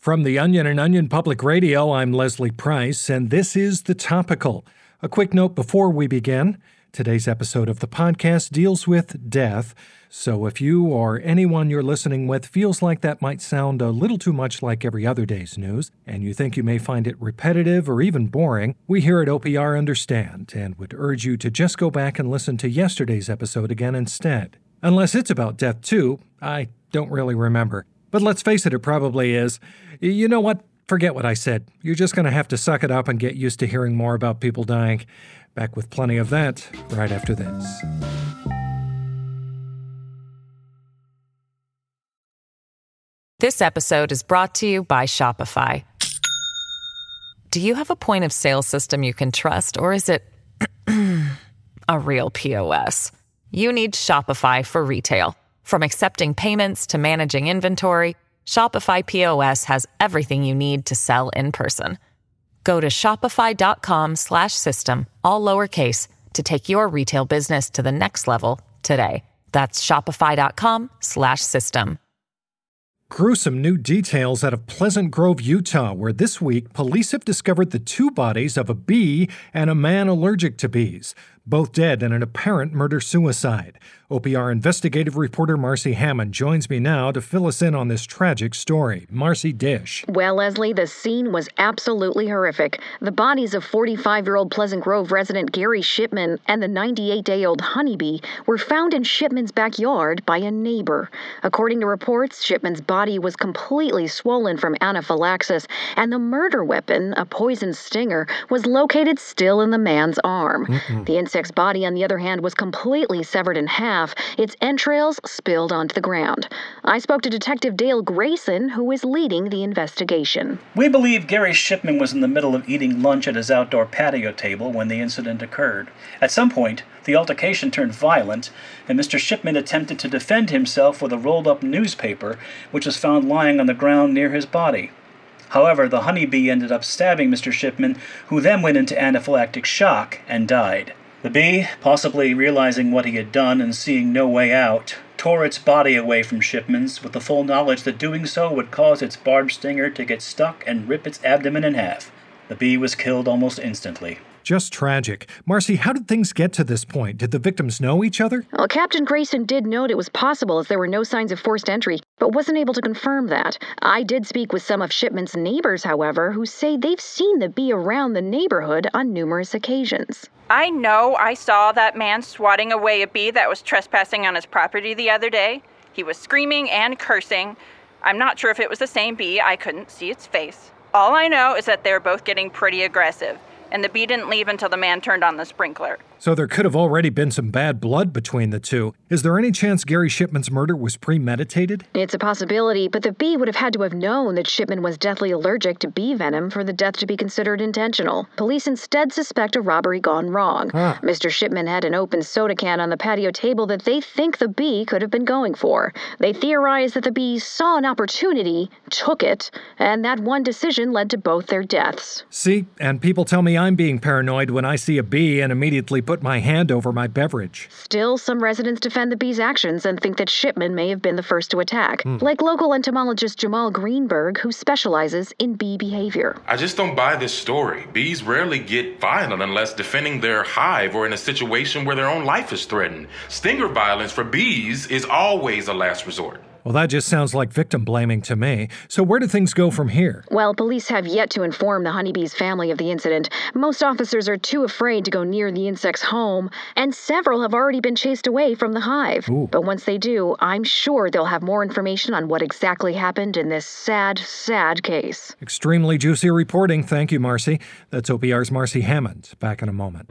From the Onion and Onion Public Radio, I'm Leslie Price, and this is The Topical. A quick note before we begin today's episode of the podcast deals with death. So if you or anyone you're listening with feels like that might sound a little too much like every other day's news, and you think you may find it repetitive or even boring, we here at OPR understand and would urge you to just go back and listen to yesterday's episode again instead. Unless it's about death too, I don't really remember. But let's face it, it probably is. You know what? Forget what I said. You're just going to have to suck it up and get used to hearing more about people dying. Back with plenty of that right after this. This episode is brought to you by Shopify. Do you have a point of sale system you can trust, or is it a real POS? You need Shopify for retail. From accepting payments to managing inventory, Shopify POS has everything you need to sell in person. Go to shopify.com/system all lowercase to take your retail business to the next level today. That's shopify.com/system. Gruesome new details out of Pleasant Grove, Utah, where this week police have discovered the two bodies of a bee and a man allergic to bees, both dead in an apparent murder suicide. OPR investigative reporter Marcy Hammond joins me now to fill us in on this tragic story. Marcy Dish. Well, Leslie, the scene was absolutely horrific. The bodies of 45 year old Pleasant Grove resident Gary Shipman and the 98 day old Honeybee were found in Shipman's backyard by a neighbor. According to reports, Shipman's body was completely swollen from anaphylaxis, and the murder weapon, a poison stinger, was located still in the man's arm. Mm-mm. The insect's body, on the other hand, was completely severed in half its entrails spilled onto the ground. I spoke to Detective Dale Grayson, who is leading the investigation. We believe Gary Shipman was in the middle of eating lunch at his outdoor patio table when the incident occurred. At some point, the altercation turned violent, and Mr. Shipman attempted to defend himself with a rolled up newspaper, which was found lying on the ground near his body. However, the honeybee ended up stabbing Mr. Shipman, who then went into anaphylactic shock and died. The bee, possibly realizing what he had done and seeing no way out, tore its body away from Shipman's with the full knowledge that doing so would cause its barbed stinger to get stuck and rip its abdomen in half. The bee was killed almost instantly. Just tragic. Marcy, how did things get to this point? Did the victims know each other? Well, Captain Grayson did note it was possible as there were no signs of forced entry, but wasn't able to confirm that. I did speak with some of Shipman's neighbors, however, who say they've seen the bee around the neighborhood on numerous occasions. I know I saw that man swatting away a bee that was trespassing on his property the other day. He was screaming and cursing. I'm not sure if it was the same bee, I couldn't see its face. All I know is that they're both getting pretty aggressive and the bee didn't leave until the man turned on the sprinkler. So there could have already been some bad blood between the two. Is there any chance Gary Shipman's murder was premeditated? It's a possibility, but the bee would have had to have known that Shipman was deathly allergic to bee venom for the death to be considered intentional. Police instead suspect a robbery gone wrong. Ah. Huh. Mr. Shipman had an open soda can on the patio table that they think the bee could have been going for. They theorize that the bee saw an opportunity, took it, and that one decision led to both their deaths. See, and people tell me I'm being paranoid when I see a bee and immediately put my hand over my beverage. Still, some residents defend the bee's actions and think that Shipman may have been the first to attack, mm. like local entomologist Jamal Greenberg, who specializes in bee behavior. I just don't buy this story. Bees rarely get violent unless defending their hive or in a situation where their own life is threatened. Stinger violence for bees is always a last resort. Well, that just sounds like victim blaming to me. So, where do things go from here? Well, police have yet to inform the honeybee's family of the incident. Most officers are too afraid to go near the insect's home, and several have already been chased away from the hive. Ooh. But once they do, I'm sure they'll have more information on what exactly happened in this sad, sad case. Extremely juicy reporting. Thank you, Marcy. That's OPR's Marcy Hammond. Back in a moment.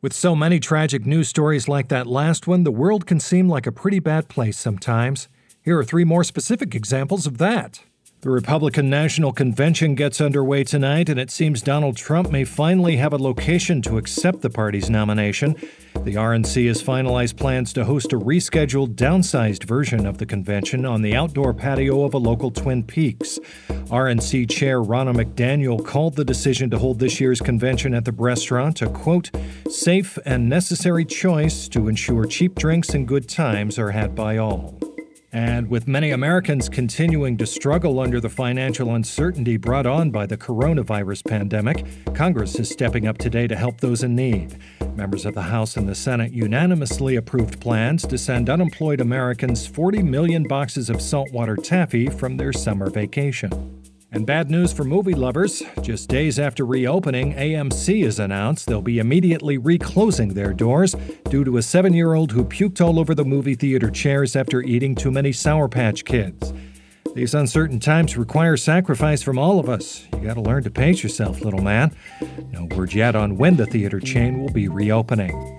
With so many tragic news stories like that last one, the world can seem like a pretty bad place sometimes. Here are three more specific examples of that. The Republican National Convention gets underway tonight, and it seems Donald Trump may finally have a location to accept the party's nomination. The RNC has finalized plans to host a rescheduled, downsized version of the convention on the outdoor patio of a local Twin Peaks. RNC Chair Ronna McDaniel called the decision to hold this year's convention at the restaurant a quote, safe and necessary choice to ensure cheap drinks and good times are had by all. And with many Americans continuing to struggle under the financial uncertainty brought on by the coronavirus pandemic, Congress is stepping up today to help those in need. Members of the House and the Senate unanimously approved plans to send unemployed Americans 40 million boxes of saltwater taffy from their summer vacation. And bad news for movie lovers. Just days after reopening, AMC has announced they'll be immediately reclosing their doors due to a seven year old who puked all over the movie theater chairs after eating too many Sour Patch Kids. These uncertain times require sacrifice from all of us. You gotta learn to pace yourself, little man. No word yet on when the theater chain will be reopening.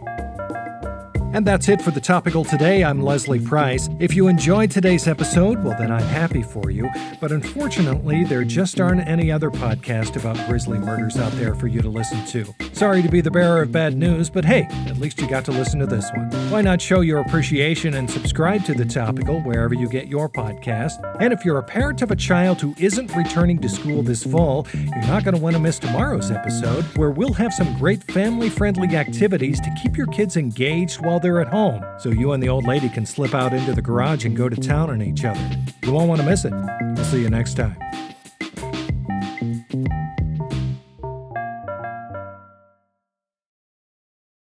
And that's it for the topical today. I'm Leslie Price. If you enjoyed today's episode, well, then I'm happy for you. But unfortunately, there just aren't any other podcast about grisly murders out there for you to listen to. Sorry to be the bearer of bad news, but hey, at least you got to listen to this one. Why not show your appreciation and subscribe to the topical wherever you get your podcast? And if you're a parent of a child who isn't returning to school this fall, you're not going to want to miss tomorrow's episode, where we'll have some great family friendly activities to keep your kids engaged while while they're at home, so you and the old lady can slip out into the garage and go to town on each other. You won't want to miss it. We'll see you next time.